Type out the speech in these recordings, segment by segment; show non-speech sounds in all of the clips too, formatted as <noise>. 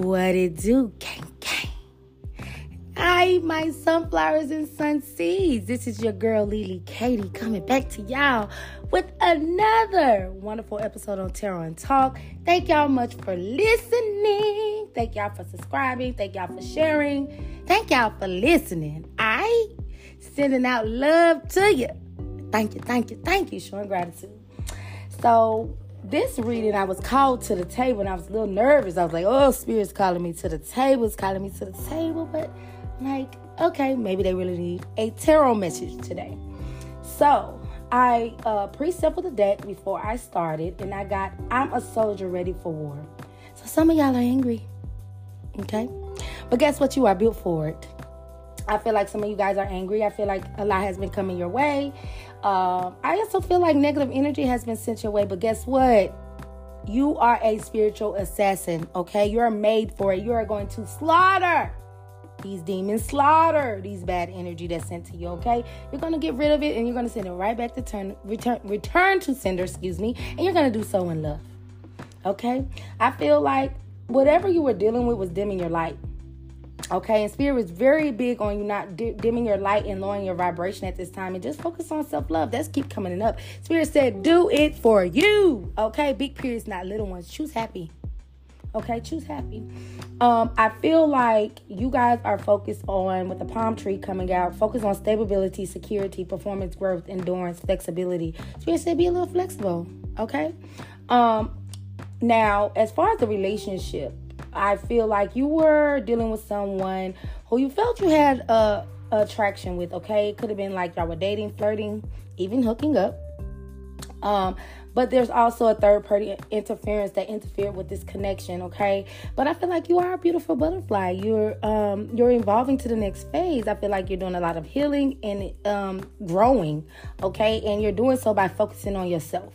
What it do, gang gang? Hi, my sunflowers and sun seeds. This is your girl Lily Katie coming back to y'all with another wonderful episode on Tarot and Talk. Thank y'all much for listening. Thank y'all for subscribing. Thank y'all for sharing. Thank y'all for listening. I sending out love to you. Thank you, thank you, thank you. Showing gratitude. So this reading, I was called to the table and I was a little nervous. I was like, oh, Spirit's calling me to the table, it's calling me to the table. But, like, okay, maybe they really need a tarot message today. So, I uh, pre shuffled the deck before I started and I got, I'm a soldier ready for war. So, some of y'all are angry, okay? But guess what? You are built for it. I feel like some of you guys are angry. I feel like a lot has been coming your way. Uh, I also feel like negative energy has been sent your way. But guess what? You are a spiritual assassin, okay? You're made for it. You are going to slaughter these demons, slaughter these bad energy that's sent to you, okay? You're going to get rid of it and you're going to send it right back to turn, return, return to sender, excuse me, and you're going to do so in love, okay? I feel like whatever you were dealing with was dimming your light Okay, and spirit is very big on you not dimming your light and lowering your vibration at this time, and just focus on self love. That's keep coming up. Spirit said, "Do it for you." Okay, big periods, not little ones. Choose happy. Okay, choose happy. Um, I feel like you guys are focused on with the palm tree coming out. Focus on stability, security, performance, growth, endurance, flexibility. Spirit said, "Be a little flexible." Okay. Um, now, as far as the relationship, I feel like you were dealing with someone who you felt you had a, attraction with. Okay, it could have been like y'all were dating, flirting, even hooking up. Um, but there's also a third party interference that interfered with this connection okay? But i feel like you are a beautiful butterfly. You're um you're evolving to the next phase. I feel like you're doing a lot of healing and um growing okay? And you're doing so by focusing on yourself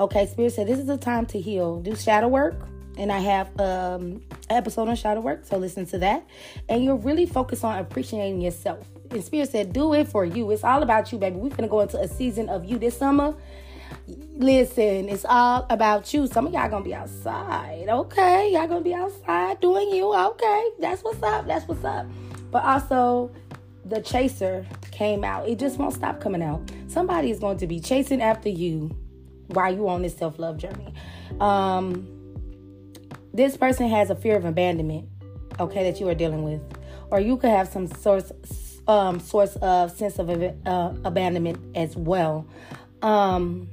okay? Spirit said this is a time to heal. Do shadow work and I have um, an episode on shadow work, so listen to that. And you're really focused on appreciating yourself. And Spirit said, "Do it for you. It's all about you, baby. We're gonna go into a season of you this summer. Listen, it's all about you. Some of y'all gonna be outside, okay? Y'all gonna be outside doing you, okay? That's what's up. That's what's up. But also, the chaser came out. It just won't stop coming out. Somebody is going to be chasing after you while you on this self love journey. Um, this person has a fear of abandonment, okay, that you are dealing with, or you could have some source um, source of sense of uh, abandonment as well. Um,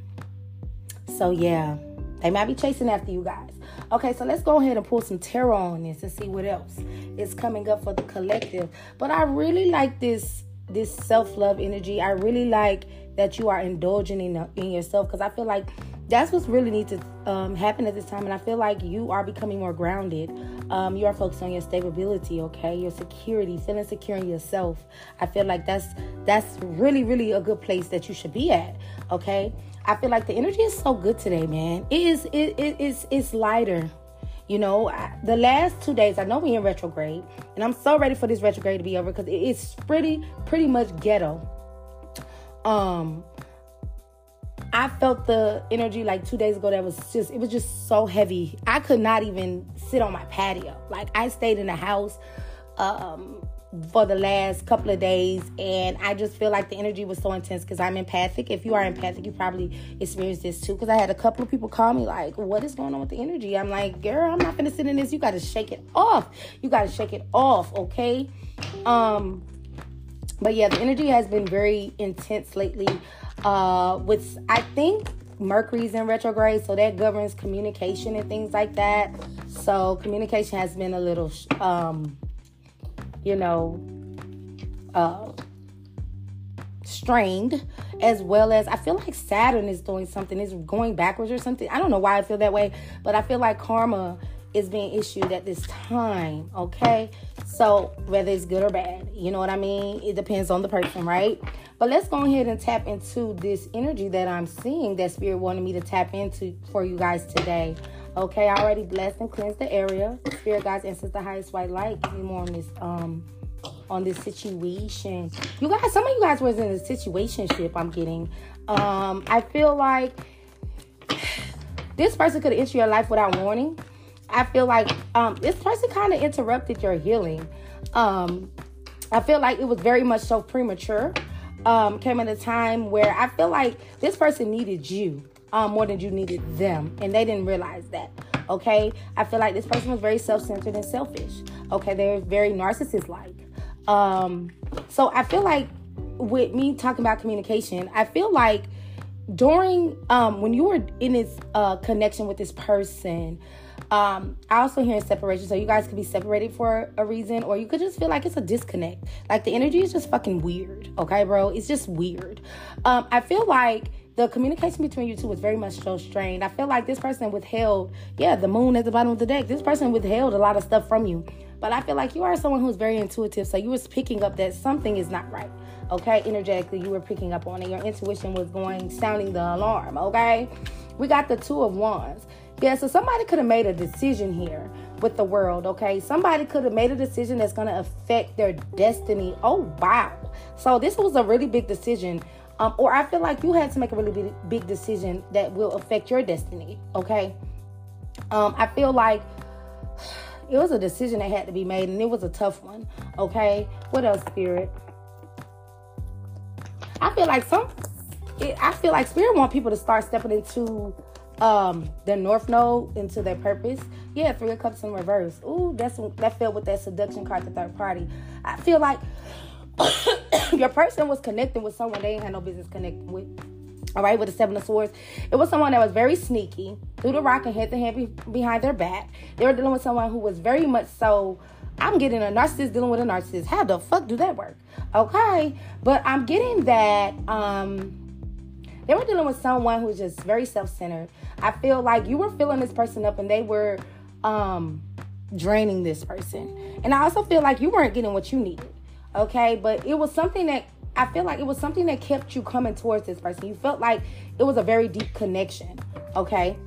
so yeah, they might be chasing after you guys. Okay, so let's go ahead and pull some tarot on this and see what else is coming up for the collective. But I really like this this self love energy. I really like that you are indulging in, in yourself because I feel like that's what's really need to um, happen at this time and i feel like you are becoming more grounded. Um, you are focused on your stability okay? Your security feeling secure in yourself. I feel like that's that's really really a good place that you should be at okay? I feel like the energy is so good today man. It is it, it is it's lighter. You know I, the last two days i know we're in retrograde and i'm so ready for this retrograde to be over because it's pretty pretty much ghetto um I felt the energy like two days ago that was just, it was just so heavy. I could not even sit on my patio. Like, I stayed in the house um, for the last couple of days, and I just feel like the energy was so intense because I'm empathic. If you are empathic, you probably experienced this too. Because I had a couple of people call me, like, What is going on with the energy? I'm like, Girl, I'm not gonna sit in this. You got to shake it off. You got to shake it off, okay? Um, but yeah, the energy has been very intense lately uh, with I think Mercury's in retrograde, so that governs communication and things like that. So communication has been a little, um, you know, uh, strained, as well as I feel like Saturn is doing something, is going backwards or something. I don't know why I feel that way, but I feel like karma is being issued at this time. Okay, so whether it's good or bad, you know what I mean? It depends on the person, right? But let's go ahead and tap into this energy that I'm seeing that Spirit wanted me to tap into for you guys today. Okay, I already blessed and cleansed the area. Spirit guys, and the highest white light, give me more on this um on this situation. You guys, some of you guys was in a situationship. I'm getting. Um, I feel like <sighs> this person could enter your life without warning. I feel like um, this person kind of interrupted your healing. Um, I feel like it was very much so premature. Um, came at a time where I feel like this person needed you um, more than you needed them, and they didn't realize that. Okay, I feel like this person was very self-centered and selfish. Okay, they're very narcissist-like. Um, so I feel like with me talking about communication, I feel like during um, when you were in this uh, connection with this person, um, I also hear separation. So you guys could be separated for a reason, or you could just feel like it's a disconnect. Like the energy is just fucking weird. Okay, bro? It's just weird. Um, I feel like the communication between you two was very much so strained. I feel like this person withheld, yeah, the moon at the bottom of the deck. This person withheld a lot of stuff from you. But I feel like you are someone who's very intuitive. So you was picking up that something is not right. Okay, energetically, you were picking up on it. Your intuition was going, sounding the alarm. Okay, we got the two of wands. Yeah, so somebody could have made a decision here with the world, okay? Somebody could have made a decision that's going to affect their destiny. Oh, wow. So this was a really big decision. Um, or I feel like you had to make a really big, big decision that will affect your destiny, okay? Um, I feel like <sighs> it was a decision that had to be made and it was a tough one, okay? What else, Spirit? I feel like some, it, I feel like Spirit want people to start stepping into um the north node into their purpose. Yeah three of cups in reverse. Ooh, that's that felt with that seduction card the third party. I feel like <coughs> your person was connecting with someone they ain't had no business connecting with all right with the seven of swords it was someone that was very sneaky threw the rock and hit the hand behind their back. They were dealing with someone who was very much so i'm getting a narcissist dealing with a narcissist. How the fuck do that work? Okay but i'm getting that um they were dealing with someone who's just very self-centered I feel like you were filling this person up and they were um draining this person. And I also feel like you weren't getting what you needed. Okay? But it was something that I feel like it was something that kept you coming towards this person. You felt like it was a very deep connection. Okay?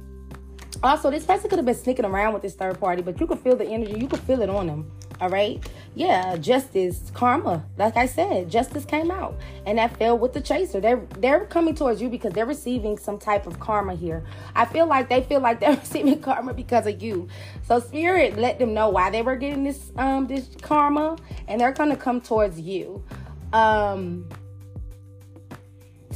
Also, this person could have been sneaking around with this third party, but you could feel the energy. You could feel it on them. All right. Yeah, justice, karma. Like I said, justice came out, and that fell with the chaser. They're they're coming towards you because they're receiving some type of karma here. I feel like they feel like they're <laughs> receiving karma because of you. So spirit let them know why they were getting this um this karma, and they're gonna come towards you. Um.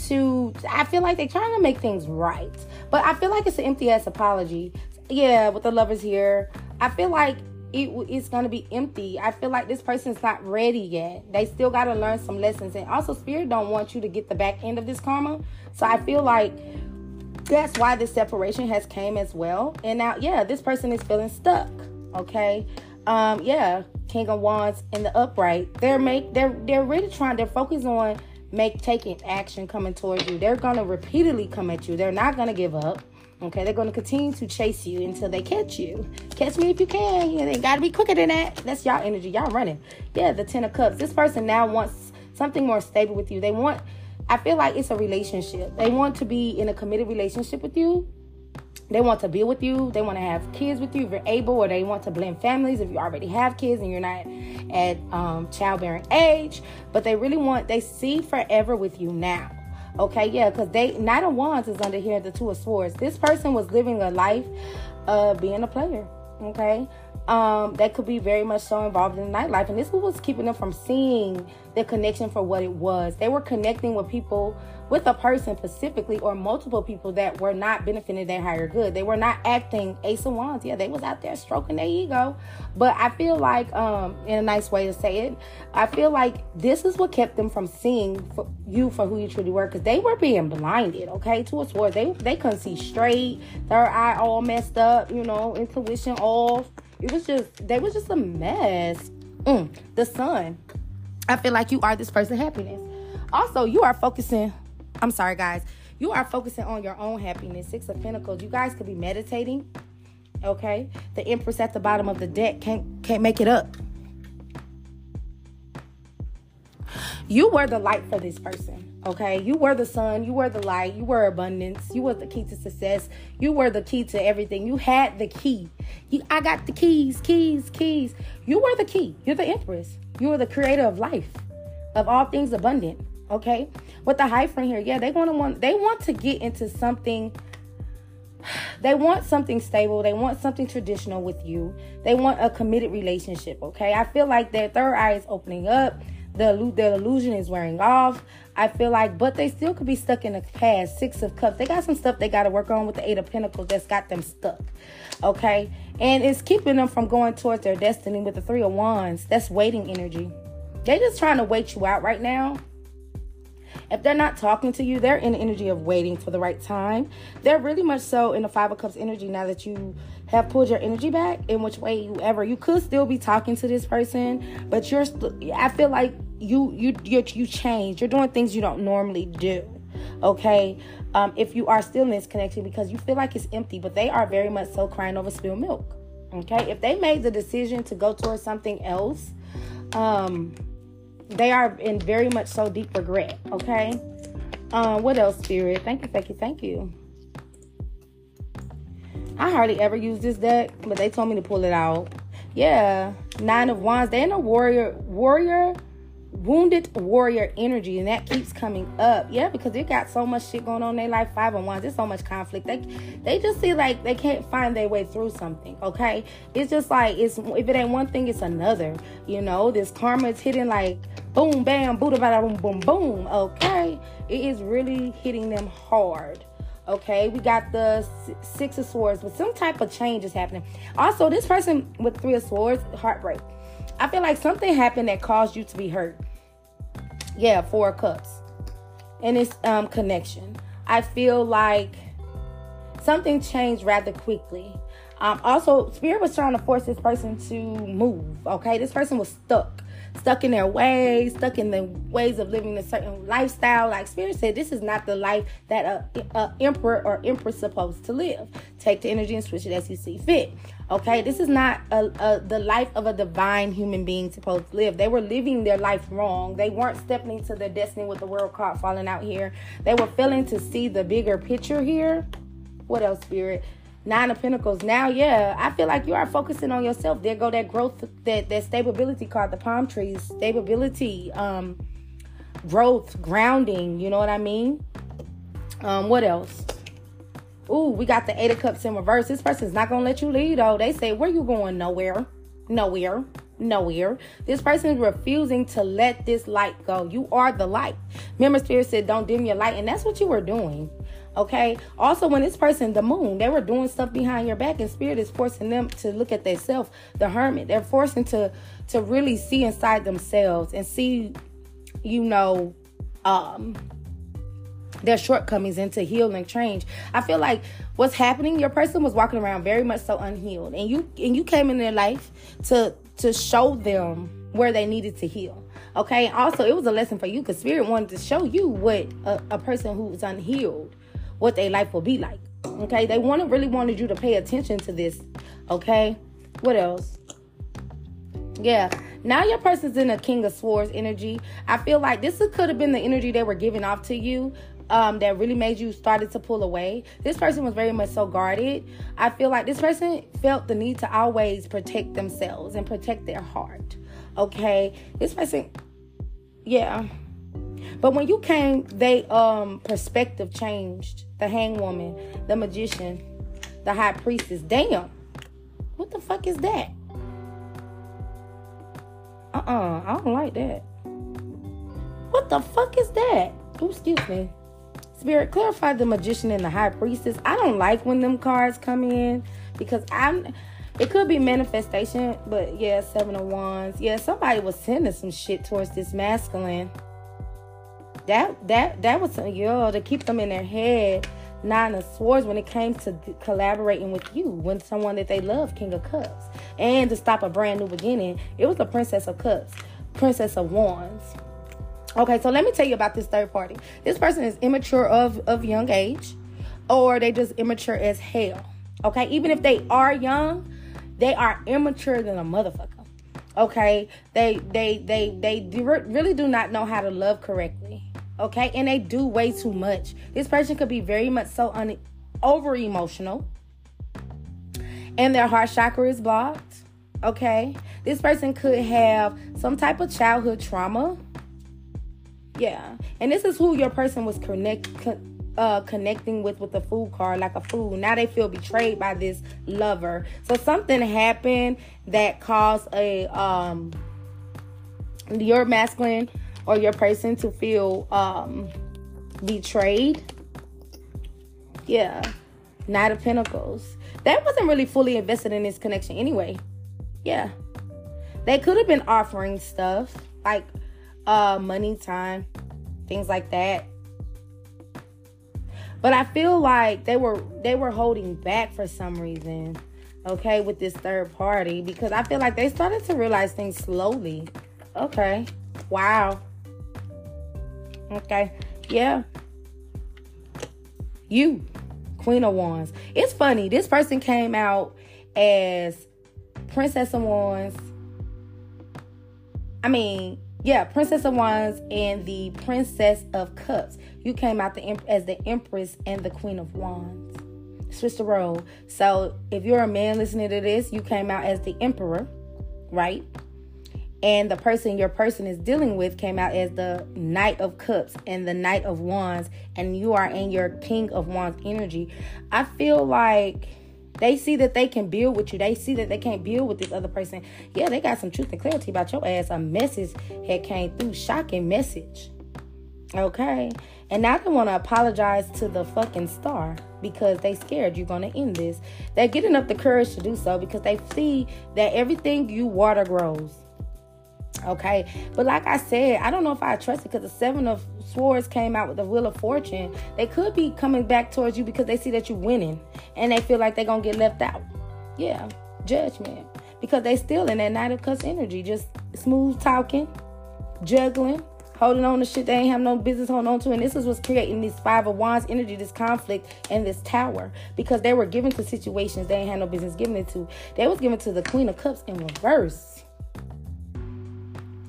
To I feel like they're trying to make things right, but I feel like it's an empty ass apology. Yeah, with the lovers here, I feel like it, it's to be empty. I feel like this person's not ready yet. They still got to learn some lessons. And also, Spirit don't want you to get the back end of this karma. So I feel like that's why this separation has came as well. And now, yeah, this person is feeling stuck. Okay. Um, yeah, King of Wands in the upright. They're make they're they're really trying. They're focused on make taking action coming towards you. They're gonna repeatedly come at you. They're not gonna give up. Okay, they're going to continue to chase you until they catch you. Catch me if you can. You they got to be quicker than that. That's y'all energy. Y'all running. Yeah, the Ten of Cups. This person now wants something more stable with you. They want, I feel like it's a relationship. They want to be in a committed relationship with you. They want to be with you. They want to have kids with you if you're able, or they want to blend families if you already have kids and you're not at um, childbearing age. But they really want, they see forever with you now. Okay, yeah, because they Knight of Wands is under here, the Two of Swords. This person was living a life of being a player. Okay, um, that could be very much so involved in the nightlife, and this was keeping them from seeing the connection for what it was. They were connecting with people with a person specifically or multiple people that were not benefiting their higher good. They were not acting ace of wands. Yeah, they was out there stroking their ego. But I feel like, um, in a nice way to say it, I feel like this is what kept them from seeing for you for who you truly were because they were being blinded, okay, to a sword. They they couldn't see straight, third eye all messed up, you know, intuition off. It was just they was just a mess. Mm, the sun. I feel like you are this person's happiness. Also, you are focusing I'm sorry, guys. You are focusing on your own happiness. Six of Pentacles. You guys could be meditating. Okay. The Empress at the bottom of the deck can't can't make it up. You were the light for this person. Okay. You were the sun. You were the light. You were abundance. You were the key to success. You were the key to everything. You had the key. You, I got the keys, keys, keys. You were the key. You're the Empress. You were the creator of life, of all things abundant. Okay, with the hierophant here, yeah, they want to want they want to get into something. <sighs> they want something stable. They want something traditional with you. They want a committed relationship. Okay, I feel like their third eye is opening up. The their illusion is wearing off. I feel like, but they still could be stuck in the past. Six of Cups. They got some stuff they got to work on with the Eight of Pentacles that's got them stuck. Okay, and it's keeping them from going towards their destiny with the Three of Wands. That's waiting energy. They're just trying to wait you out right now if they're not talking to you, they're in the energy of waiting for the right time. They're really much so in the Five of Cups energy now that you have pulled your energy back in which way you ever you could still be talking to this person but you're i feel like you you you you change. You're doing things you don't normally do okay? Um, if you are still in this connection because you feel like it's empty but they are very much so crying over spilled milk okay? If they made the decision to go towards something else um they are in very much so deep regret. Okay. Um, what else, Spirit? Thank you, thank you, thank you. I hardly ever use this deck, but they told me to pull it out. Yeah, nine of wands. They're in a warrior, warrior wounded warrior energy and that keeps coming up. Yeah because they got so much shit going on in their life five of wands. There's so much conflict. They they just see like they can't find their way through something okay? It's just like it's if it ain't one thing it's another you know? This karma is hitting like boom bam boom boom boom boom okay? It is really hitting them hard okay? We got the six of swords but some type of change is happening. Also this person with three of swords heartbreak I feel like something happened that caused you to be hurt. Yeah, four cups. And it's um connection. I feel like something changed rather quickly. Um, also, Spirit was trying to force this person to move. Okay, this person was stuck stuck in their ways, stuck in the ways of living a certain lifestyle. Like Spirit said, this is not the life that a, a emperor or empress supposed to live. Take the energy and switch it as you see fit. Okay, this is not a, a, the life of a divine human being supposed to live. They were living their life wrong. They weren't stepping into their destiny with the world card falling out here. They were failing to see the bigger picture here. What else, Spirit? Nine of Pentacles. Now, yeah, I feel like you are focusing on yourself. There go that growth, that that stability card, the palm trees, stability, um, growth, grounding. You know what I mean? Um, what else? Ooh, we got the Eight of Cups in reverse. This person's not gonna let you lead, though. They say, "Where you going? Nowhere, nowhere." nowhere. This person is refusing to let this light go. You are the light. Remember, Spirit said, Don't dim your light. And that's what you were doing. Okay. Also, when this person, the moon, they were doing stuff behind your back, and spirit is forcing them to look at themselves, the hermit. They're forcing to to really see inside themselves and see, you know, um their shortcomings and to heal and change. I feel like what's happening, your person was walking around very much so unhealed. And you and you came in their life to to show them where they needed to heal. Okay. Also, it was a lesson for you because spirit wanted to show you what a, a person who's unhealed what their life will be like. Okay, they wanted really wanted you to pay attention to this. Okay, what else? Yeah, now your person's in a King of Swords energy. I feel like this could have been the energy they were giving off to you. Um, that really made you started to pull away. This person was very much so guarded. I feel like this person felt the need to always protect themselves and protect their heart. Okay, this person, yeah. But when you came, they um perspective changed the hangwoman, the magician, the high priestess. Damn. What the fuck is that? Uh-uh. I don't like that. What the fuck is that? Oh, excuse me. Spirit, clarify the magician and the high priestess. I don't like when them cards come in because I'm it could be manifestation, but yeah, seven of wands. Yeah, somebody was sending some shit towards this masculine that that that was know to keep them in their head nine of swords when it came to collaborating with you when someone that they love king of cups. And to stop a brand new beginning it was the princess of cups princess of wands. Okay so let me tell you about this third party. This person is immature of of young age or they just immature as hell. Okay even if they are young they are immature than a motherfucker. Okay they they they they really do not know how to love correctly okay? And they do way too much. This person could be very much so un- over emotional. And their heart chakra is blocked okay? This person could have some type of childhood trauma. Yeah. And this is who your person was connect uh, connecting with with the fool card, like a fool. Now they feel betrayed by this lover. So something happened that caused a um your masculine or your person to feel um betrayed. Yeah. Knight of Pentacles. That wasn't really fully invested in this connection anyway. Yeah. They could have been offering stuff like uh money, time, things like that. But I feel like they were they were holding back for some reason. Okay, with this third party because I feel like they started to realize things slowly. Okay. Wow. Okay. Yeah. You, Queen of Wands. It's funny. This person came out as Princess of Wands. I mean, yeah, Princess of Wands and the Princess of Cups. You came out the as the Empress and the Queen of Wands. Switch the role. So if you're a man listening to this, you came out as the Emperor, right? And the person your person is dealing with came out as the Knight of Cups and the Knight of Wands, and you are in your King of Wands energy. I feel like they see that they can build with you. They see that they can't build with this other person. Yeah, they got some truth and clarity about your ass. A message had came through. Shocking message. Okay. And now they want to apologize to the fucking star because they scared you're to end this. They're getting up the courage to do so because they see that everything you water grows. Okay. But like I said, I don't know if I trust it because the seven of swords came out with the wheel of fortune. They could be coming back towards you because they see that you're winning and they feel like they're to get left out. Yeah. Judgment. Because they still in that Knight of Cups energy, just smooth talking, juggling, holding on to shit they ain't have no business holding on to. And this is what's creating this five of wands energy, this conflict, and this tower. Because they were given to situations they ain't had no business giving it to. They was given to the Queen of Cups in reverse.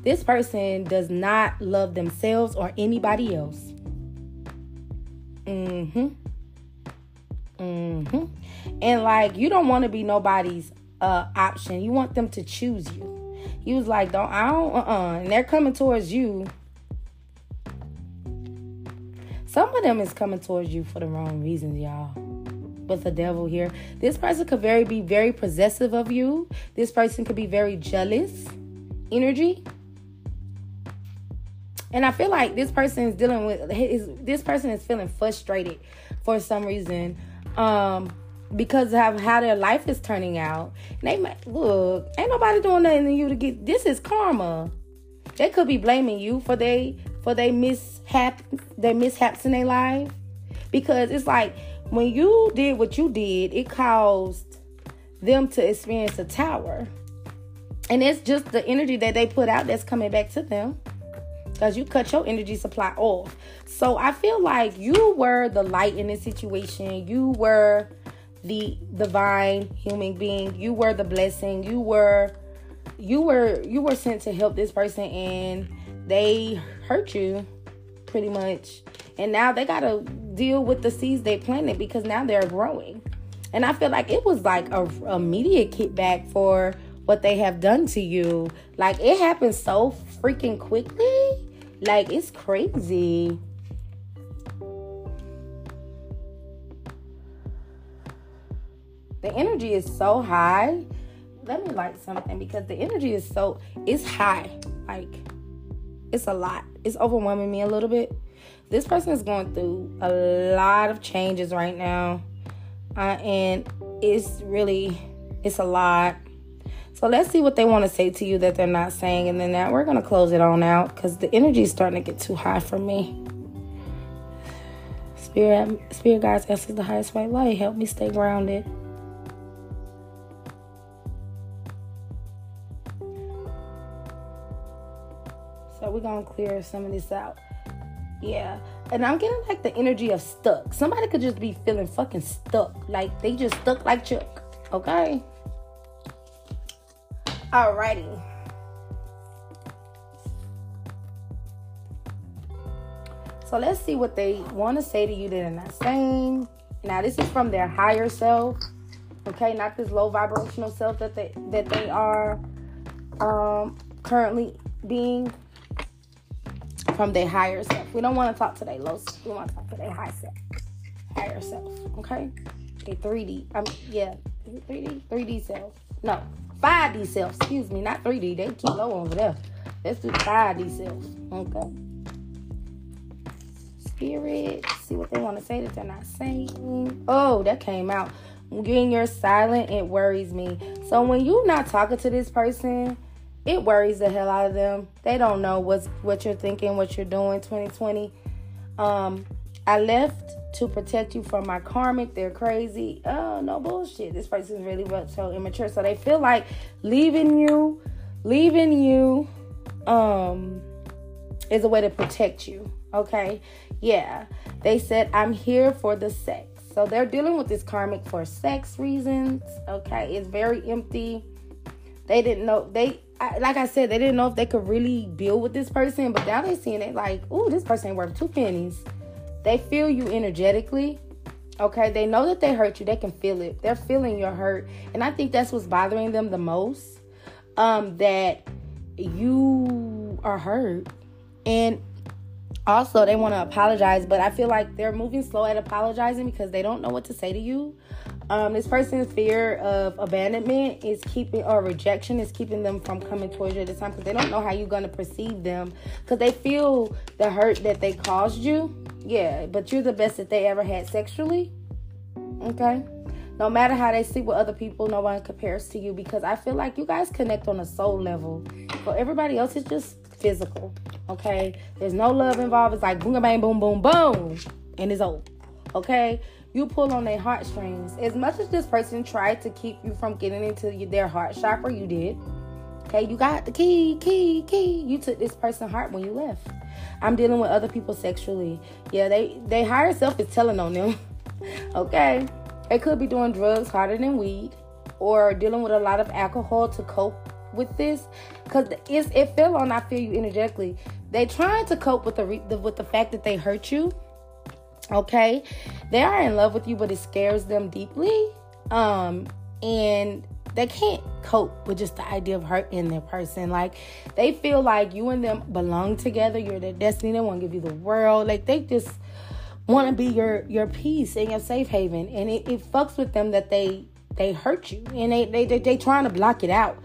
This person does not love themselves or anybody else. Mm-hmm. Mm-hmm. And like you don't want to be nobody's uh option. You want them to choose you. He was like, don't I don't uh-uh. And they're coming towards you. Some of them is coming towards you for the wrong reasons, y'all with the devil here. This person could very be very possessive of you. This person could be very jealous energy. And I feel like this person is dealing with his, this person is feeling frustrated for some reason. Um because of how their life is turning out. And they might look, ain't nobody doing nothing to you to get this is karma. They could be blaming you for they for they mishap their mishaps in their life. Because it's like when you did what you did, it caused them to experience a tower. And it's just the energy that they put out that's coming back to them because you cut your energy supply off. So I feel like you were the light in this situation. You were the divine human being. You were the blessing. You were you were you were sent to help this person and they hurt you pretty much. And now they got to deal with the seeds they planted because now they're growing. And I feel like it was like a immediate kickback for what they have done to you. Like it happened so freaking quickly. Like it's crazy. The energy is so high. Let me light something because the energy is so it's high. Like it's a lot. It's overwhelming me a little bit. This person is going through a lot of changes right now. Uh, and it's really it's a lot so let's see what they want to say to you that they're not saying. And then that we're going to close it on out because the energy is starting to get too high for me. Spirit, Spirit guides answers the highest white light. Help me stay grounded. So we're going to clear some of this out. Yeah. And I'm getting like the energy of stuck. Somebody could just be feeling fucking stuck. Like they just stuck like Chuck. Okay? Alrighty. So let's see what they want to say to you that they're not saying. Now this is from their higher self. Okay, not this low vibrational self that they that they are um currently being. from their higher self. We don't want to talk to their low. We want to talk to their high self, higher self. Okay, a 3D. Um, yeah, 3D, 3D self. No, 5D self. Excuse me, not 3D. They keep low over there. Let's do 5D self. Okay. Spirit. See what they want to say that they're not saying. Oh, that came out. When you're silent, it worries me. So when you're not talking to this person, it worries the hell out of them. They don't know what's what you're thinking, what you're doing. 2020. Um, I left to protect you from my karmic. They're crazy. Oh no bullshit. This person's really so immature. So they feel like leaving you, leaving you, um, is a way to protect you. Okay. Yeah. They said I'm here for the sex. So they're dealing with this karmic for sex reasons. Okay. It's very empty. They didn't know they I, like I said, they didn't know if they could really build with this person, but now they're seeing it like, oh, this person ain't worth two pennies. They feel you energetically. Okay, they know that they hurt you. They can feel it. They're feeling your hurt, and I think that's what's bothering them the most. Um, that you are hurt, and also they want to apologize, but I feel like they're moving slow at apologizing because they don't know what to say to you. Um, this person's fear of abandonment is keeping or rejection is keeping them from coming towards you at this time because they don't know how you're gonna perceive them because they feel the hurt that they caused you. Yeah, but you're the best that they ever had sexually. Okay. No matter how they sleep with other people, no one compares to you because I feel like you guys connect on a soul level. For everybody else, it's just physical. Okay. There's no love involved. It's like boom, bang, boom, boom, boom, and it's over. Okay you pull on their heartstrings. As much as this person tried to keep you from getting into their heart chakra, you did. Okay, you got the key, key, key. You took this person's heart when you left. I'm dealing with other people sexually. Yeah, they they higher self is telling on them. <laughs> okay, they could be doing drugs harder than weed, or dealing with a lot of alcohol to cope with this. Cause it's it fell on I feel you energetically. They trying to cope with the, the with the fact that they hurt you okay? They are in love with you but it scares them deeply. Um and they can't cope with just the idea of hurting their person. Like they feel like you and them belong together. You're their destiny. They want to give you the world. Like they just want to be your your peace and your safe haven. And it, it fucks with them that they they hurt you. And they they they, they trying to block it out.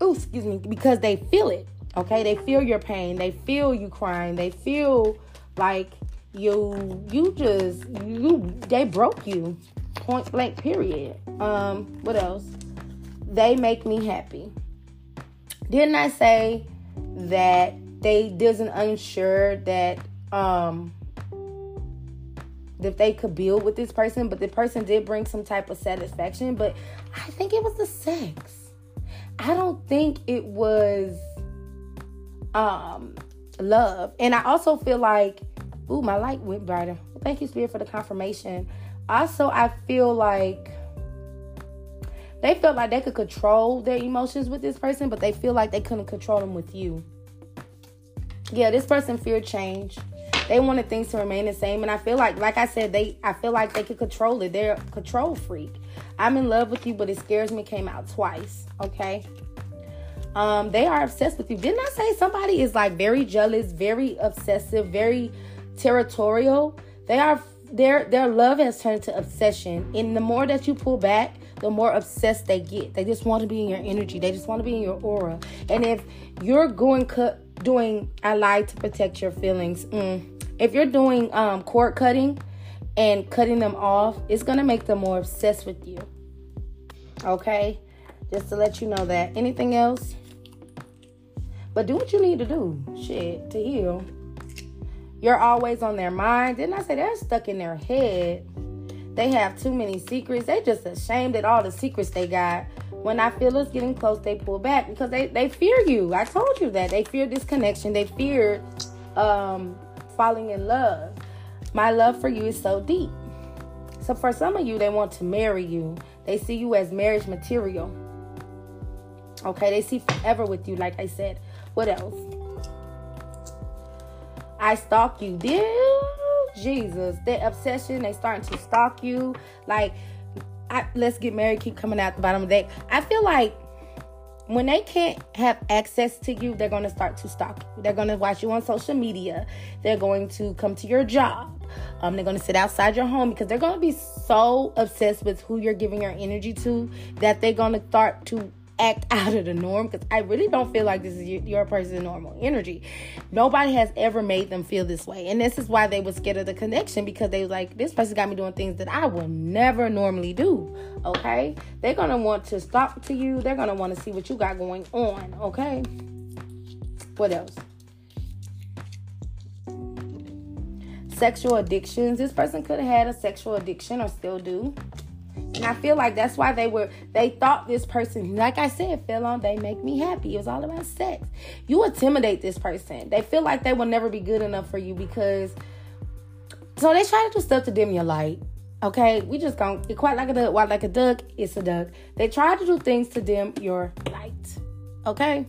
Oh excuse me. Because they feel it. Okay? They feel your pain. They feel you crying. They feel like you you just you they broke you. Point blank period. Um what else? They make me happy. Didn't i say that they doesn't unsure that um that they could build with this person but the person did bring some type of satisfaction but i think it was the sex. I don't think it was um love. And i also feel like Ooh, my light went brighter. Thank you, Spirit, for the confirmation. Also, I feel like they felt like they could control their emotions with this person, but they feel like they couldn't control them with you. Yeah, this person feared change. They wanted things to remain the same, and I feel like, like I said, they I feel like they could control it. They're a control freak. I'm in love with you, but it scares me. Came out twice. Okay. Um, they are obsessed with you. Didn't I say somebody is like very jealous, very obsessive, very territorial. They are their their love has turned to obsession. And the more that you pull back, the more obsessed they get. They just want to be in your energy. They just want to be in your aura. And if you're going cut doing I lied to protect your feelings. Mm, if you're doing um, cord cutting and cutting them off, it's gonna make them more obsessed with you. Okay, just to let you know that. Anything else? But do what you need to do. Shit to heal. You're always on their mind. Didn't I say they're stuck in their head? They have too many secrets. They just ashamed at all the secrets they got. When I feel us getting close, they pull back because they, they fear you. I told you that. They fear this connection. They fear um, falling in love. My love for you is so deep. So for some of you, they want to marry you. They see you as marriage material. Okay, they see forever with you, like I said. What else? I stalk you. Dude, Jesus, that obsession, they starting to stalk you. Like, I, let's get married, keep coming out the bottom of the deck. I feel like when they can't have access to you, they're going to start to stalk you. They're going to watch you on social media. They're going to come to your job. Um, they're going to sit outside your home because they're going to be so obsessed with who you're giving your energy to that they're going to start to act <laughs> out of the norm because I really don't feel like this is your, person's normal energy. Nobody has ever made them feel this way. And this is why they were scared of the connection because they was like, this person got me doing things that I would never normally do. Okay? They're going to want to talk to you. They're going to want to see what you got going on. Okay? What else? Sexual addictions. This person could have had a sexual addiction or still do. And I feel like that's why they were they thought this person, like I said, fell on they make me happy. It was all about sex. You intimidate this person. They feel like they will never be good enough for you because so they try to do stuff to dim your light. Okay, we just gonna it quite like a duck, white like a duck, it's a duck. They try to do things to dim your light. Okay.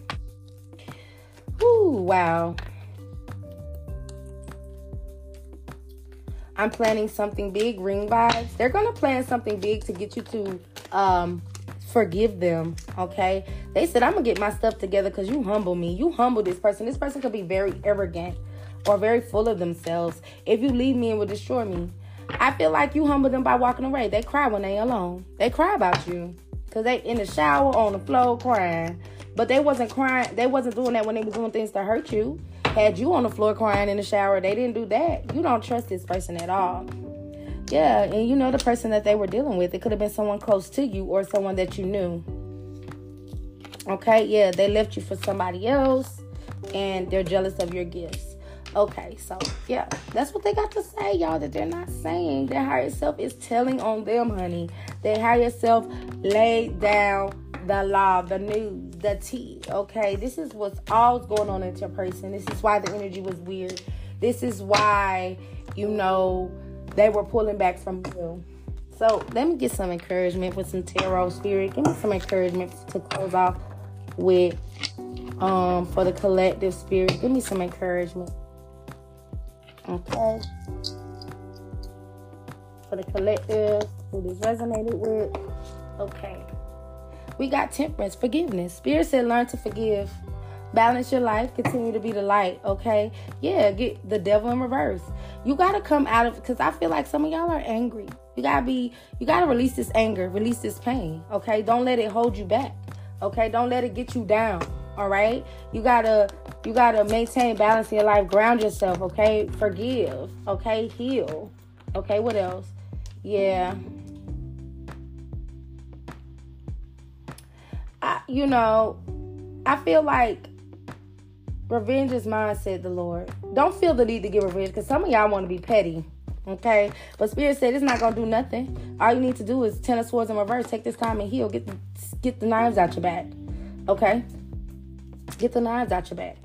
Ooh, wow. I'm planning something big, ring vibes. They're gonna plan something big to get you to um forgive them. Okay. They said I'm gonna get my stuff together because you humble me. You humble this person. This person could be very arrogant or very full of themselves. If you leave me, it will destroy me. I feel like you humble them by walking away. They cry when they alone. They cry about you. Cause they in the shower on the floor crying. But they wasn't crying, they wasn't doing that when they was doing things to hurt you had you on the floor crying in the shower. They didn't do that. You don't trust this person at all. Yeah, and you know the person that they were dealing with. It could have been someone close to you or someone that you knew. Okay, yeah, they left you for somebody else and they're jealous of your gifts. Okay, so yeah, that's what they got to say, y'all, that they're not saying. Their higher self is telling on them, honey. Their higher self laid down the law, the news, the tea. Okay, this is what's all going on in your person. This is why the energy was weird. This is why you know they were pulling back from you. So let me get some encouragement with some tarot spirit. Give me some encouragement to close off with um for the collective spirit. Give me some encouragement. Okay. For the collective who this resonated with. Okay. We got temperance, forgiveness. Spirit said, learn to forgive. Balance your life, continue to be the light, okay? Yeah, get the devil in reverse. You gotta come out of because I feel like some of y'all are angry. You gotta be, you gotta release this anger, release this pain, okay? Don't let it hold you back, okay? Don't let it get you down, all right? You gotta, you gotta maintain balance in your life, ground yourself, okay? Forgive, okay? Heal, okay? What else? Yeah. You know, I feel like revenge is mine, said the Lord. Don't feel the need to get revenge because some of y'all want to be petty. Okay, but Spirit said it's not gonna do nothing. All you need to do is ten of swords in reverse. Take this time and heal. Get the get the knives out your back. Okay, get the knives out your back.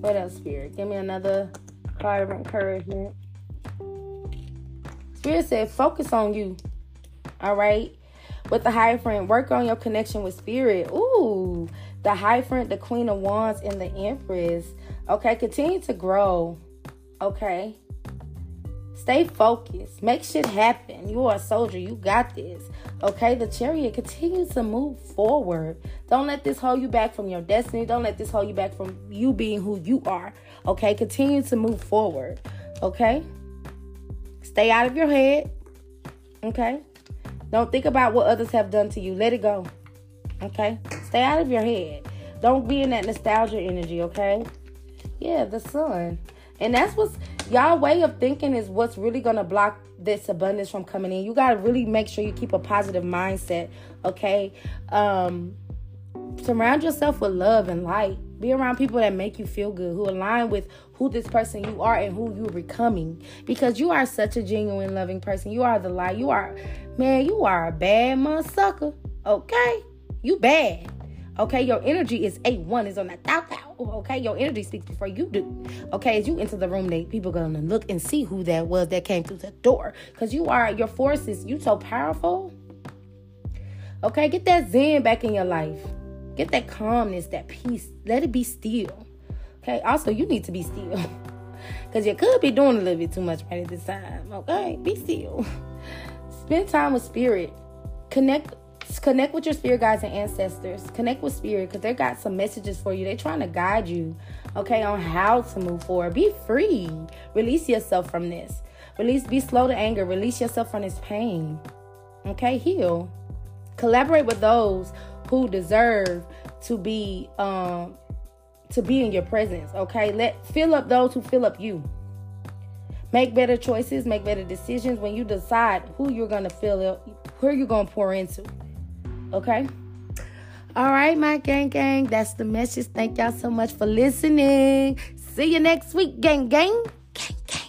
What else, Spirit? Give me another card of encouragement. Spirit said, focus on you. All right with the Hierophant, work on your connection with spirit. Ooh, the Hierophant, the Queen of Wands, and the Empress. Okay, continue to grow. Okay. Stay focused. Make shit happen. You are a soldier. You got this. Okay, the chariot continues to move forward. Don't let this hold you back from your destiny. Don't let this hold you back from you being who you are. Okay, continue to move forward. Okay, stay out of your head. Okay, don't think about what others have done to you. Let it go. Okay? Stay out of your head. Don't be in that nostalgia energy, okay? Yeah, the sun. And that's what's y'all way of thinking is what's really gonna block this abundance from coming in. You gotta really make sure you keep a positive mindset, okay? Um surround yourself with love and light. Be around people that make you feel good, who align with who this person you are and who you're becoming. Because you are such a genuine, loving person. You are the light. You are, man, you are a bad mother sucker. Okay? You bad. Okay, your energy is A1, is on that thou thou. Okay, your energy speaks before you do. Okay, as you enter the room, they people gonna look and see who that was that came through the door. Cause you are your forces, you so powerful. Okay, get that zen back in your life. Get that calmness, that peace. Let it be still. Okay. Also, you need to be still. <laughs> Because you could be doing a little bit too much right at this time. Okay. Be still. Spend time with spirit. Connect connect with your spirit guides and ancestors. Connect with spirit because they got some messages for you. They're trying to guide you, okay, on how to move forward. Be free. Release yourself from this. Release, be slow to anger. Release yourself from this pain. Okay, heal. Collaborate with those who deserve to be um to be in your presence. Okay, let fill up those who fill up you. Make better choices, make better decisions when you decide who you're gonna fill up, who you're gonna pour into. Okay. All right, my gang gang. That's the message. Thank y'all so much for listening. See you next week, gang, gang. gang gang.